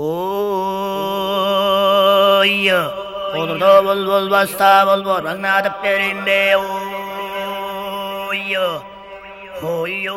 ஓய்ய Ranganatha பேரின்றே ஓய்யோ ஓய்யோ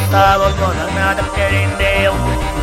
I was gonna not get in